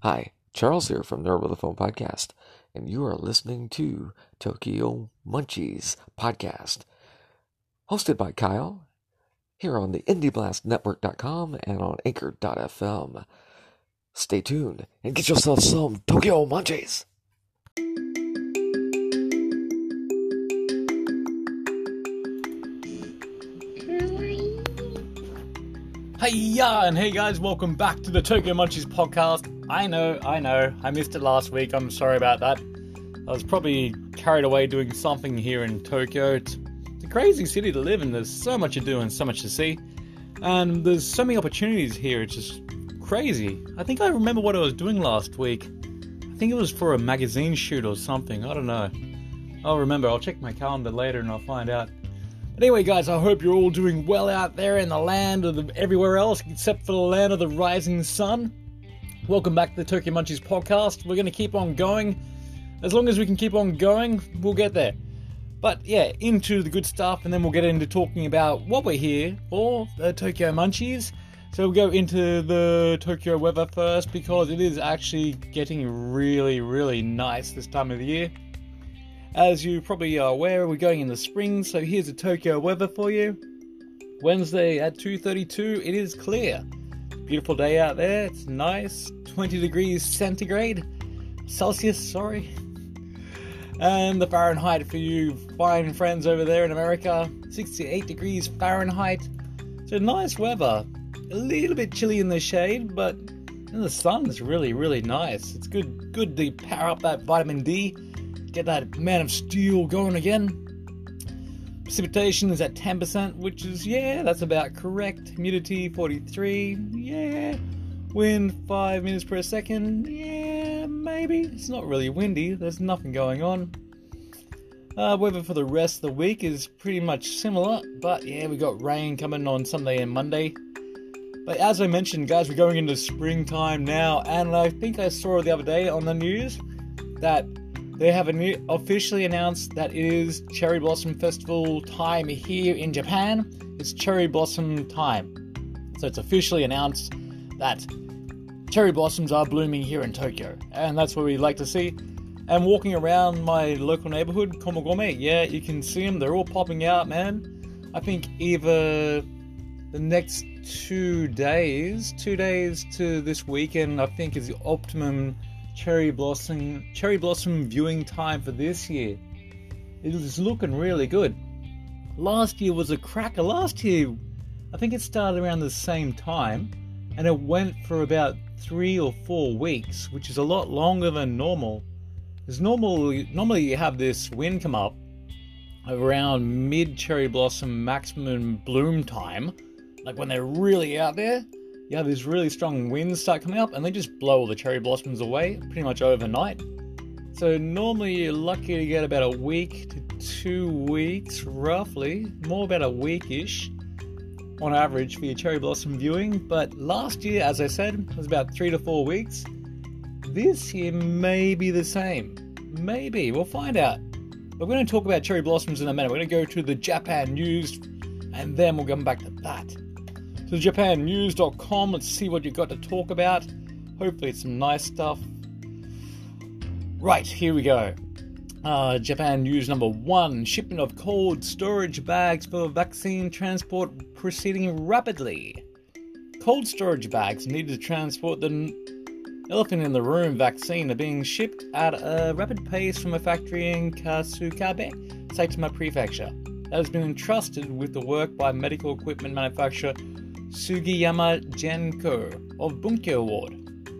Hi, Charles here from Nerd with a Phone Podcast, and you are listening to Tokyo Munchies Podcast, hosted by Kyle, here on the IndieBlastNetwork.com and on Anchor.fm. Stay tuned and get yourself some Tokyo Munchies. Yeah, and hey guys, welcome back to the Tokyo Munchies podcast. I know, I know, I missed it last week. I'm sorry about that. I was probably carried away doing something here in Tokyo. It's, it's a crazy city to live in. There's so much to do and so much to see, and there's so many opportunities here. It's just crazy. I think I remember what I was doing last week. I think it was for a magazine shoot or something. I don't know. I'll remember. I'll check my calendar later and I'll find out. Anyway, guys, I hope you're all doing well out there in the land of the, everywhere else except for the land of the rising sun. Welcome back to the Tokyo Munchies podcast. We're going to keep on going. As long as we can keep on going, we'll get there. But yeah, into the good stuff, and then we'll get into talking about what we're here for, the Tokyo Munchies. So we'll go into the Tokyo weather first because it is actually getting really, really nice this time of the year. As you probably are aware, we're going in the spring, so here's the Tokyo weather for you. Wednesday at 2:32, it is clear. Beautiful day out there. It's nice. 20 degrees centigrade, Celsius, sorry. And the Fahrenheit for you fine friends over there in America, 68 degrees Fahrenheit. So nice weather. A little bit chilly in the shade, but in the sun is really, really nice. It's good, good to power up that vitamin D get that Man of Steel going again. Precipitation is at 10%, which is, yeah, that's about correct. Humidity 43, yeah. Wind 5 meters per second, yeah, maybe. It's not really windy, there's nothing going on. Uh, weather for the rest of the week is pretty much similar, but yeah, we got rain coming on Sunday and Monday. But as I mentioned, guys, we're going into springtime now, and I think I saw the other day on the news that they have officially announced that it is Cherry Blossom Festival time here in Japan. It's cherry blossom time. So it's officially announced that cherry blossoms are blooming here in Tokyo. And that's what we like to see. And walking around my local neighborhood, Komagome, yeah, you can see them. They're all popping out, man. I think either the next two days, two days to this weekend, I think is the optimum cherry blossom cherry blossom viewing time for this year. It is looking really good. Last year was a cracker. Last year, I think it started around the same time, and it went for about three or four weeks, which is a lot longer than normal. Because normally, normally you have this wind come up around mid cherry blossom maximum bloom time, like when they're really out there you have these really strong winds start coming up and they just blow all the cherry blossoms away pretty much overnight. So normally you're lucky to get about a week to two weeks, roughly, more about a weekish on average for your cherry blossom viewing. But last year, as I said, was about three to four weeks. This year may be the same. Maybe. We'll find out. But we're going to talk about cherry blossoms in a minute. We're going to go to the Japan news and then we'll come back to that to japannews.com. Let's see what you've got to talk about. Hopefully, it's some nice stuff. Right, here we go. Uh, Japan news number one shipment of cold storage bags for vaccine transport proceeding rapidly. Cold storage bags needed to transport the elephant in the room vaccine are being shipped at a rapid pace from a factory in Kasukabe, Saitama Prefecture. That has been entrusted with the work by medical equipment manufacturer Sugiyama Genko of Bunkyo Ward.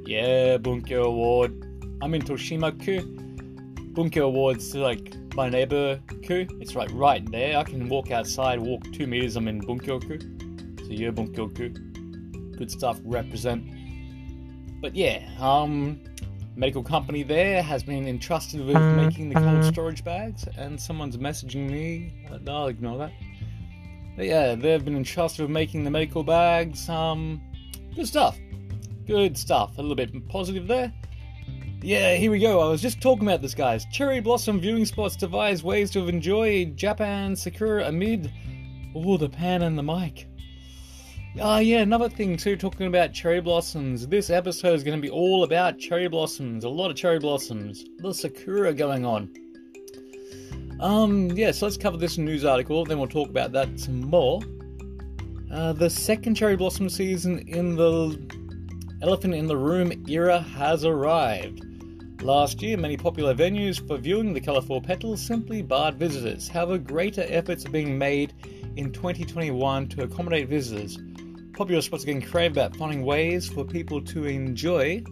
Yeah, Bunkyo Ward. I'm in Toshima-ku. Bunkyo Ward's like my neighbor-ku. It's like right there. I can walk outside, walk two meters, I'm in Bunkyo-ku. So yeah, Bunkyo-ku. Good stuff, represent. But yeah, um, medical company there has been entrusted with making the cold storage bags, and someone's messaging me. Uh, I'll ignore that. But yeah, they've been entrusted with making the medical bags. Um, good stuff. Good stuff. A little bit positive there. Yeah, here we go. I was just talking about this, guys. Cherry blossom viewing spots devise ways to enjoy Japan sakura amid all the pan and the mic. Oh yeah, another thing too, talking about cherry blossoms. This episode is going to be all about cherry blossoms. A lot of cherry blossoms. A of sakura going on. Um, yeah, so let's cover this news article, then we'll talk about that some more. Uh, the second cherry blossom season in the Elephant in the Room era has arrived. Last year, many popular venues for viewing the colourful petals simply barred visitors. However, greater efforts are being made in 2021 to accommodate visitors. Popular spots are getting creative about finding ways for people to enjoy.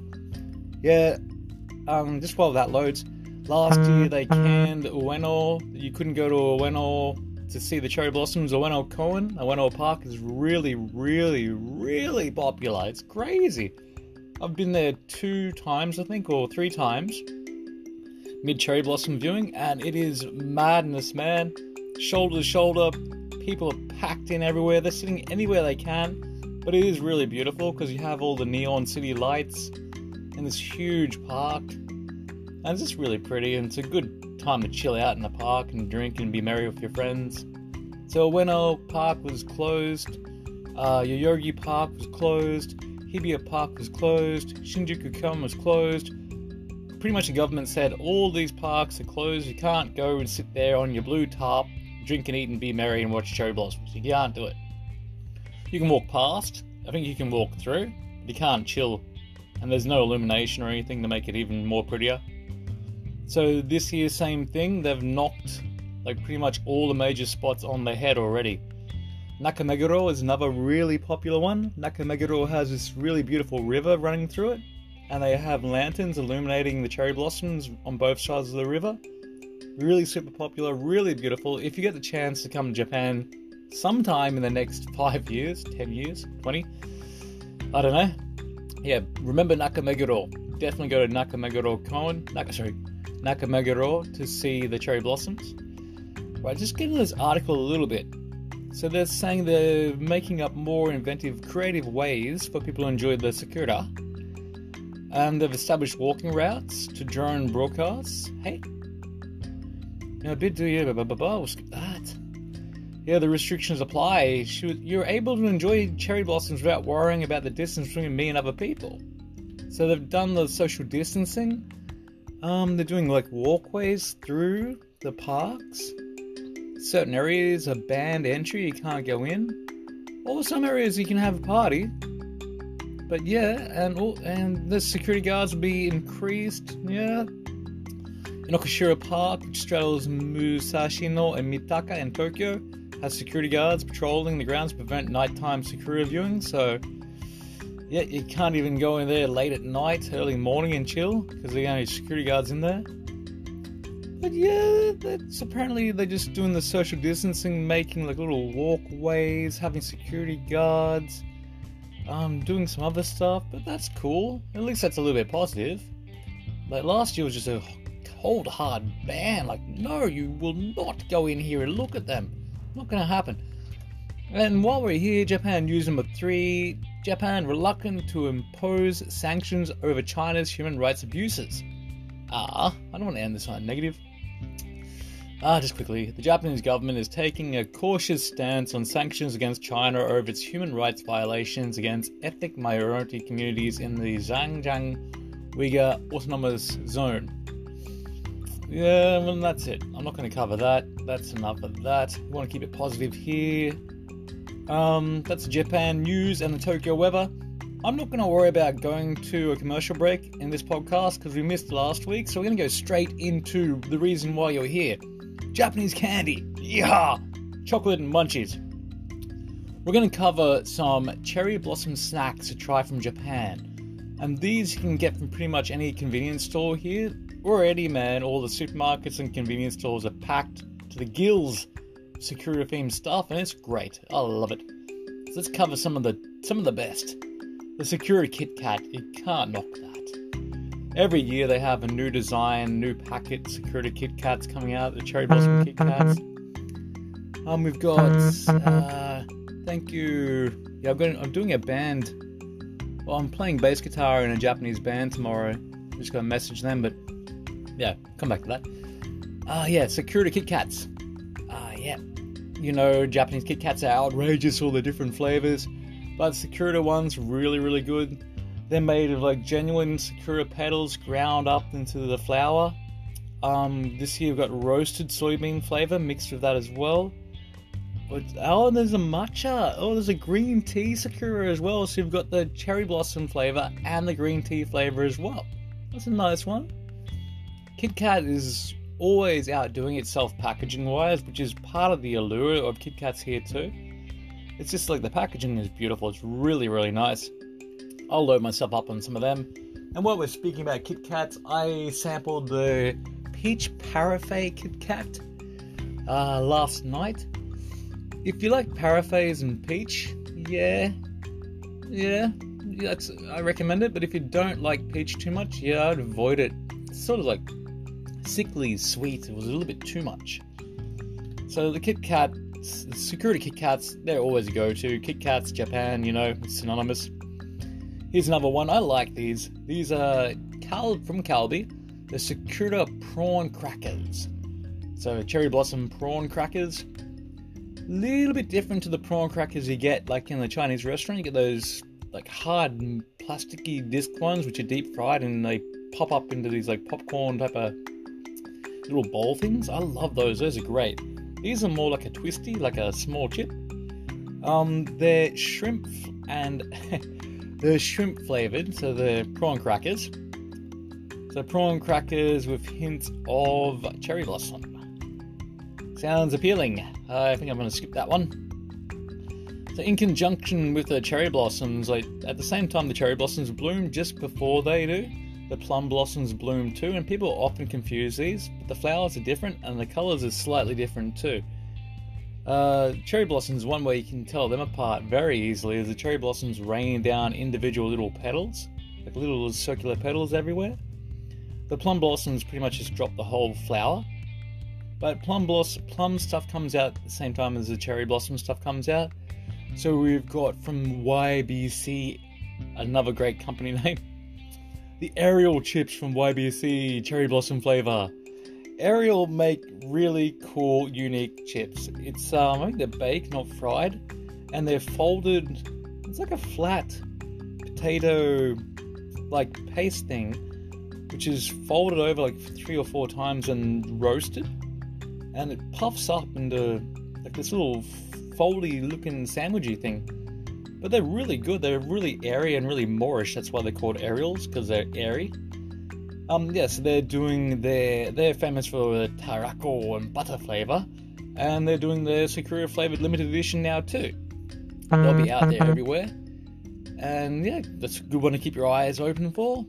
Yeah, um, just while that loads, last year they canned Ueno. You couldn't go to Ueno to see the cherry blossoms. Ueno Koen, Ueno Park is really, really, really popular. It's crazy. I've been there two times, I think, or three times. Mid cherry blossom viewing, and it is madness, man. Shoulder to shoulder, people are packed in everywhere. They're sitting anywhere they can, but it is really beautiful because you have all the neon city lights in this huge park, and it's just really pretty. And it's a good time to chill out in the park and drink and be merry with your friends. So Ueno Park was closed. Uh, Yoyogi Park was closed. Hibiya Park was closed, Shinjuku-kun was closed. Pretty much the government said all these parks are closed. You can't go and sit there on your blue tarp, drink and eat and be merry and watch cherry blossoms. You can't do it. You can walk past. I think you can walk through. But you can't chill, and there's no illumination or anything to make it even more prettier. So this year, same thing. They've knocked like pretty much all the major spots on the head already. Nakameguro is another really popular one. Nakameguro has this really beautiful river running through it, and they have lanterns illuminating the cherry blossoms on both sides of the river. Really super popular, really beautiful. If you get the chance to come to Japan sometime in the next five years, 10 years, 20, I don't know. Yeah, remember Nakameguro. Definitely go to Nakameguro Koen, Naka, sorry, Nakameguro to see the cherry blossoms. Right, just get into this article a little bit. So they're saying they're making up more inventive, creative ways for people to enjoy the Sakura. And they've established walking routes to drone broadcasts. Hey, now a bit do you, blah, we'll skip that. Yeah, the restrictions apply. You're able to enjoy cherry blossoms without worrying about the distance between me and other people. So they've done the social distancing. Um, they're doing like walkways through the parks certain areas are banned entry, you can't go in. Or some areas you can have a party. But yeah, and and the security guards will be increased. Yeah. Inokashira Park, which straddles Musashino and Mitaka in Tokyo, has security guards patrolling the grounds to prevent nighttime sakura viewing. So, yeah, you can't even go in there late at night, early morning and chill because there are only security guards in there. But yeah, that's apparently they're just doing the social distancing, making like little walkways, having security guards, um, doing some other stuff. But that's cool. At least that's a little bit positive. Like last year was just a cold, hard ban. Like, no, you will not go in here and look at them. Not gonna happen. And while we're here, Japan news number three Japan reluctant to impose sanctions over China's human rights abuses. Ah, I don't want to end this on a negative. Ah, just quickly, the Japanese government is taking a cautious stance on sanctions against China over its human rights violations against ethnic minority communities in the Xinjiang Uyghur Autonomous Zone. Yeah, well, that's it. I'm not going to cover that. That's enough of that. We want to keep it positive here. Um, that's Japan news and the Tokyo weather. I'm not going to worry about going to a commercial break in this podcast because we missed last week, so we're going to go straight into the reason why you're here. Japanese candy. Yeah! Chocolate and munchies. We're going to cover some cherry blossom snacks to try from Japan. And these you can get from pretty much any convenience store here. Already, man, all the supermarkets and convenience stores are packed to the gills Sakura themed stuff, and it's great. I love it. So let's cover some of the some of the best. The Sakura Kit Kat, you can't knock that. Every year they have a new design, new packet, Sakura Kit Kats coming out, the Cherry Blossom Kit Kats. Um, we've got, uh, thank you. Yeah, I'm doing a band. Well, I'm playing bass guitar in a Japanese band tomorrow. I'm just gonna message them, but yeah, come back to that. Ah, uh, yeah, sakura Kit Kats. Ah, uh, yeah. You know, Japanese Kit Kats are outrageous, all the different flavors. But Sakura ones really, really good. They're made of like genuine Sakura petals ground up into the flour. Um, this year we've got roasted soybean flavor mixed with that as well. But oh, and there's a matcha. Oh, there's a green tea Sakura as well. So you've got the cherry blossom flavor and the green tea flavor as well. That's a nice one. Kit Kat is always outdoing itself packaging wise, which is part of the allure of Kit Kats here too. It's just like the packaging is beautiful. It's really, really nice. I'll load myself up on some of them. And while we're speaking about Kit Kats, I sampled the Peach Parfait Kit Kat uh, last night. If you like parfaits and peach, yeah, yeah, that's I recommend it. But if you don't like peach too much, yeah, I'd avoid it. It's sort of like sickly sweet. It was a little bit too much. So the Kit Kat, sakura Kit Kats, they're always a go-to. Kit Kats, Japan, you know, synonymous. Here's another one. I like these. These are Cal from Calbee. The Sakura prawn crackers. So cherry blossom prawn crackers. Little bit different to the prawn crackers you get like in the Chinese restaurant. You get those like hard plasticky disc ones which are deep fried and they pop up into these like popcorn type of little bowl things. I love those. Those are great. These are more like a twisty, like a small chip. Um, they're shrimp and they're shrimp flavored, so they're prawn crackers. So prawn crackers with hints of cherry blossom. Sounds appealing. Uh, I think I'm going to skip that one. So in conjunction with the cherry blossoms, like at the same time the cherry blossoms bloom, just before they do, the plum blossoms bloom too, and people often confuse these, but the flowers are different and the colours are slightly different too. Uh, cherry blossoms, one way you can tell them apart very easily is the cherry blossoms raining down individual little petals, like little circular petals everywhere. The plum blossoms pretty much just drop the whole flower. But plum blossom, plum stuff comes out at the same time as the cherry blossom stuff comes out. So we've got from YBC, another great company name, the Aerial chips from YBC Cherry Blossom flavor. Aerial make really cool, unique chips. It's um, I think they're baked, not fried, and they're folded. It's like a flat potato, like paste thing, which is folded over like three or four times and roasted, and it puffs up into like this little foldy looking sandwichy thing. But they're really good. They're really airy and really moreish. That's why they're called Aerials because they're airy. Um, yes, yeah, so they're doing their. They're famous for the tarako and butter flavor, and they're doing their Sakura flavored limited edition now too. They'll be out there everywhere, and yeah, that's a good one to keep your eyes open for.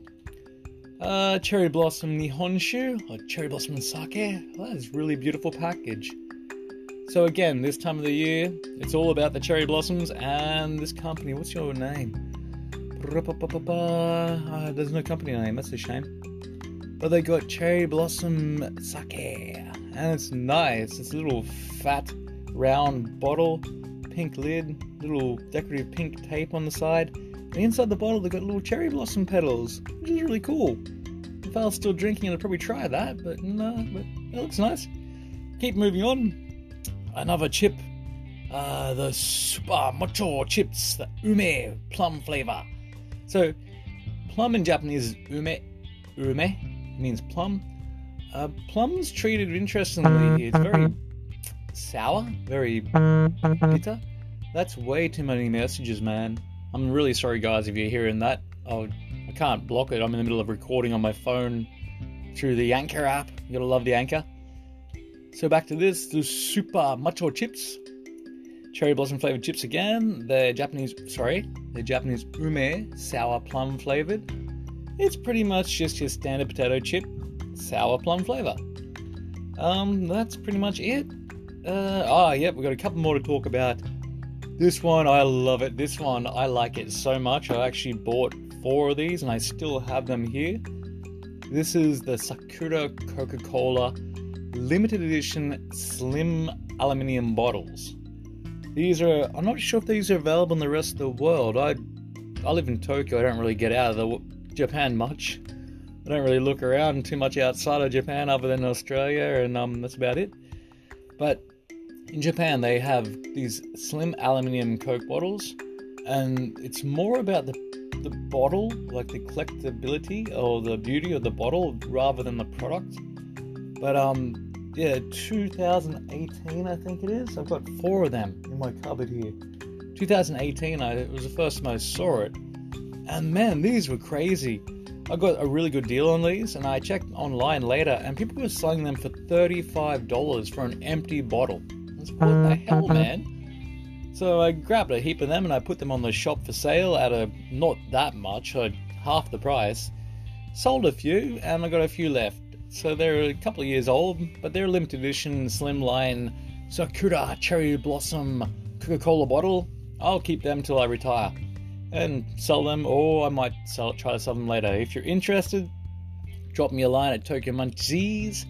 Uh, cherry blossom nihonshu or cherry blossom sake. Well, that is really beautiful package. So again, this time of the year, it's all about the cherry blossoms and this company. What's your name? Uh, there's no company name. That's a shame. But they got cherry blossom sake, and it's nice. It's a little fat, round bottle, pink lid, little decorative pink tape on the side. And inside the bottle, they've got little cherry blossom petals, which is really cool. If I was still drinking, I'd probably try that. But no, but it looks nice. Keep moving on another chip, uh, the Suppa Mucho chips, the ume plum flavor. So, plum in Japanese is ume, ume means plum. Uh, plum's treated interestingly. It's very sour, very bitter. That's way too many messages, man. I'm really sorry, guys, if you're hearing that. I'll, I can't block it. I'm in the middle of recording on my phone through the Anchor app. You gotta love the Anchor. So back to this, the Suppa Mucho chips. Cherry blossom flavored chips again. They're Japanese, sorry, they're Japanese ume, sour plum flavored. It's pretty much just your standard potato chip, sour plum flavor. Um, that's pretty much it. Uh, ah, yep, we've got a couple more to talk about. This one, I love it. This one, I like it so much. I actually bought four of these and I still have them here. This is the Sakura Coca Cola limited edition slim aluminium bottles. These are, I'm not sure if these are available in the rest of the world. I, I live in Tokyo, I don't really get out of the, Japan much. I don't really look around too much outside of Japan other than Australia, and um, that's about it. But in Japan, they have these slim aluminium Coke bottles, and it's more about the the bottle, like the collectability or the beauty of the bottle, rather than the product. But um, yeah, 2018, I think it is. I've got four of them in my cupboard here. 2018, I, it was the first time I saw it, and man, these were crazy. I got a really good deal on these, and I checked online later, and people were selling them for $35 for an empty bottle. That's what the hell, uh-huh. man? So I grabbed a heap of them and I put them on the shop for sale at a not that much, half the price. Sold a few, and I got a few left. So they're a couple of years old, but they're a limited edition slimline Sakura Cherry Blossom Coca Cola bottle. I'll keep them till I retire and sell them, or I might sell, try to sell them later. If you're interested, drop me a line at Tokyo Munchies,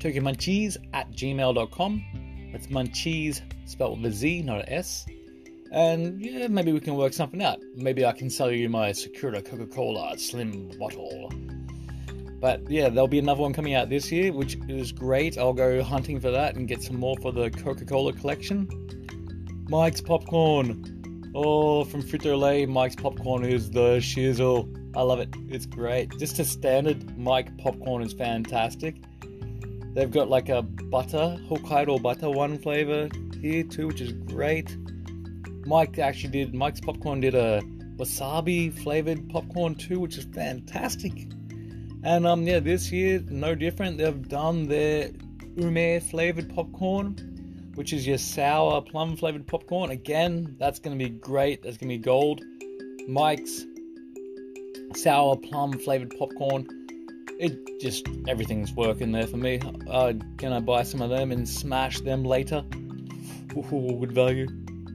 Tokyo Munchies at gmail.com. That's Munchies spelled with a Z, not an S. And yeah, maybe we can work something out. Maybe I can sell you my Sakura Coca Cola Slim bottle. But yeah, there'll be another one coming out this year, which is great. I'll go hunting for that and get some more for the Coca Cola collection. Mike's Popcorn. Oh, from Frito Lay, Mike's Popcorn is the shizzle. I love it. It's great. Just a standard Mike Popcorn is fantastic. They've got like a butter, Hokkaido butter one flavor here too, which is great. Mike actually did, Mike's Popcorn did a wasabi flavored popcorn too, which is fantastic. And um, yeah, this year no different. They've done their ume flavored popcorn, which is your sour plum flavored popcorn. Again, that's going to be great. That's going to be gold. Mike's sour plum flavored popcorn. It just everything's working there for me. Uh, can I buy some of them and smash them later? Ooh, good value.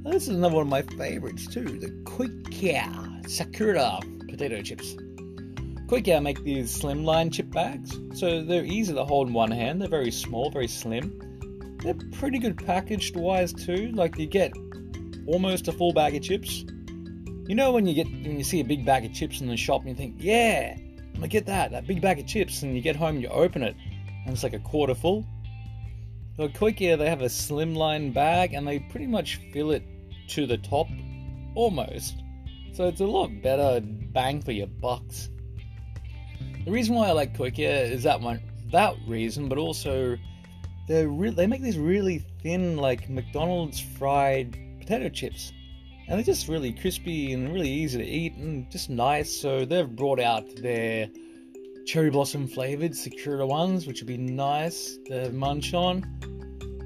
This is another one of my favorites too. The Koikeya Sakura potato chips. Koikeya make these slimline chip bags, so they're easy to hold in one hand. They're very small, very slim. They're pretty good packaged wise too. Like you get almost a full bag of chips. You know when you get when you see a big bag of chips in the shop and you think, yeah, I'm gonna get that, that big bag of chips, and you get home, and you open it, and it's like a quarter full. So Koikeya, they have a slimline bag, and they pretty much fill it to the top, almost. So it's a lot better bang for your bucks. The reason why I like Koikeya is that one, that reason, but also they re- they make these really thin, like McDonald's fried potato chips, and they're just really crispy and really easy to eat and just nice. So they've brought out their cherry blossom flavored Sakura ones, which would be nice to munch on.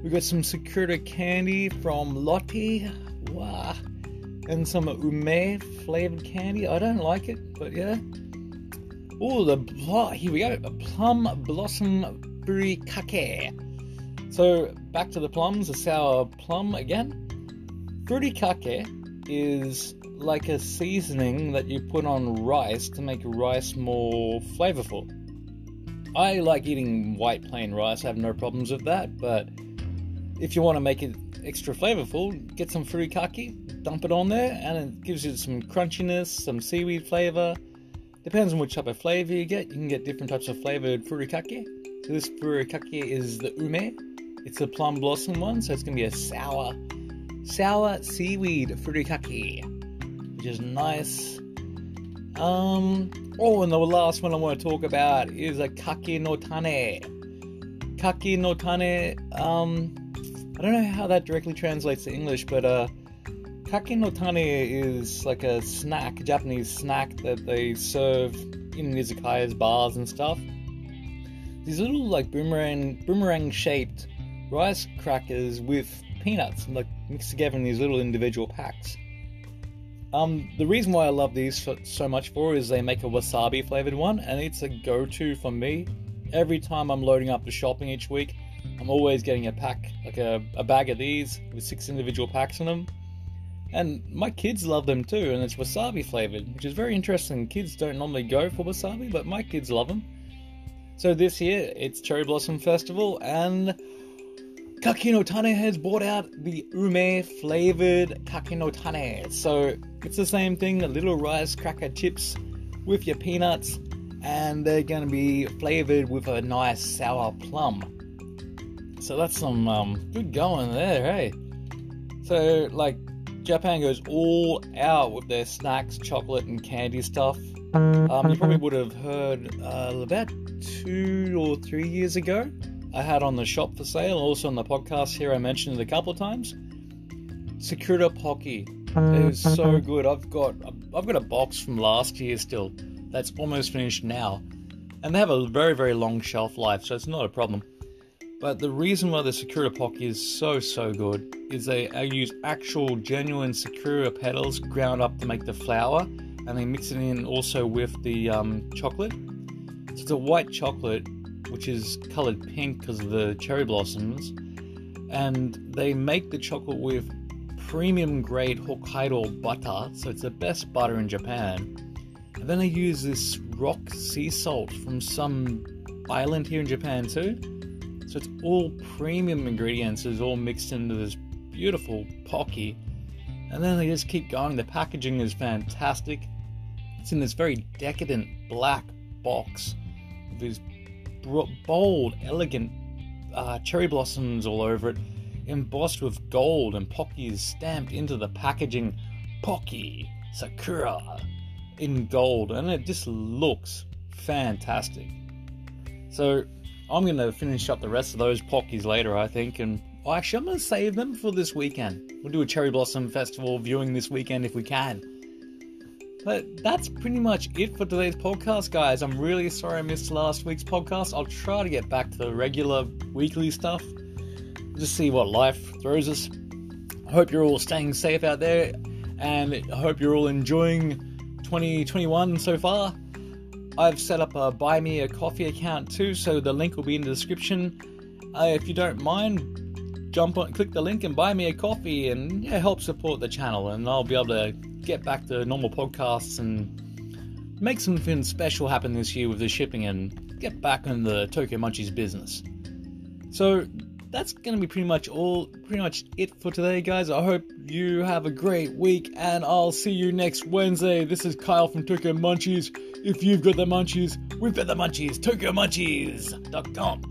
We got some Sakura candy from Lotte, wow, and some ume flavored candy. I don't like it, but yeah. Oh, the oh, here we go. A plum blossom furikake. So back to the plums, a sour plum again. Furikake is like a seasoning that you put on rice to make rice more flavorful. I like eating white plain rice, I have no problems with that, but if you want to make it extra flavorful, get some furikake, dump it on there, and it gives you some crunchiness, some seaweed flavor, Depends on which type of flavor you get. You can get different types of flavored furikake. So this furikake is the ume. It's the plum blossom one, so it's gonna be a sour, sour seaweed furikake, which is nice. Um. Oh, and the last one I want to talk about is a kaki no tane. Kaki no tane. Um, I don't know how that directly translates to English, but uh, Kaki no tane is like a snack, a Japanese snack that they serve in izakayas, bars, and stuff. These little like boomerang, boomerang shaped rice crackers with peanuts, like mixed together in these little individual packs. Um, the reason why I love these so, much for is they make a wasabi flavored one, and it's a go-to for me. Every time I'm loading up the shopping each week, I'm always getting a pack, like a, a bag of these with six individual packs in them and my kids love them too, and it's wasabi flavored, which is very interesting. Kids don't normally go for wasabi, but my kids love them. So this year, it's Cherry Blossom Festival, and Kakino Tane has brought out the ume flavored Kakino Tane. So it's the same thing, a little rice cracker chips with your peanuts, and they're going to be flavored with a nice sour plum. So that's some um, good going there, hey. So like Japan goes all out with their snacks, chocolate, and candy stuff. Um, you probably would have heard uh, about two or three years ago. I had on the shop for sale, also on the podcast here. I mentioned it a couple of times. Sakura Pocky. It was so good. I've got I've got a box from last year still. That's almost finished now, and they have a very very long shelf life, so it's not a problem. But the reason why the Sakura Pocky is so so good is they use actual genuine Sakura petals ground up to make the flour, and they mix it in also with the um, chocolate. So it's a white chocolate which is colored pink because of the cherry blossoms, and they make the chocolate with premium grade Hokkaido butter, so it's the best butter in Japan. And then they use this rock sea salt from some island here in Japan too. So it's all premium ingredients, is all mixed into this beautiful pocky. And then they just keep going. The packaging is fantastic. It's in this very decadent black box with these bold, elegant uh, cherry blossoms all over it, embossed with gold, and Pocky is stamped into the packaging Pocky Sakura in gold, and it just looks fantastic. So I'm going to finish up the rest of those Pockies later, I think, and actually, I'm going to save them for this weekend. We'll do a Cherry Blossom Festival viewing this weekend if we can. But that's pretty much it for today's podcast, guys. I'm really sorry I missed last week's podcast. I'll try to get back to the regular weekly stuff. Just see what life throws us. I hope you're all staying safe out there, and I hope you're all enjoying 2021 so far. I've set up a Buy Me a Coffee account too, so the link will be in the description. Uh, if you don't mind, jump on, click the link and buy me a coffee, and yeah, help support the channel, and I'll be able to get back to normal podcasts and make something special happen this year with the shipping and get back in the Tokyo Munchies business. So that's going to be pretty much all, pretty much it for today, guys. I hope you have a great week, and I'll see you next Wednesday. This is Kyle from Tokyo Munchies. If you've got the munchies, we've got the munchies. TokyoMunchies.com.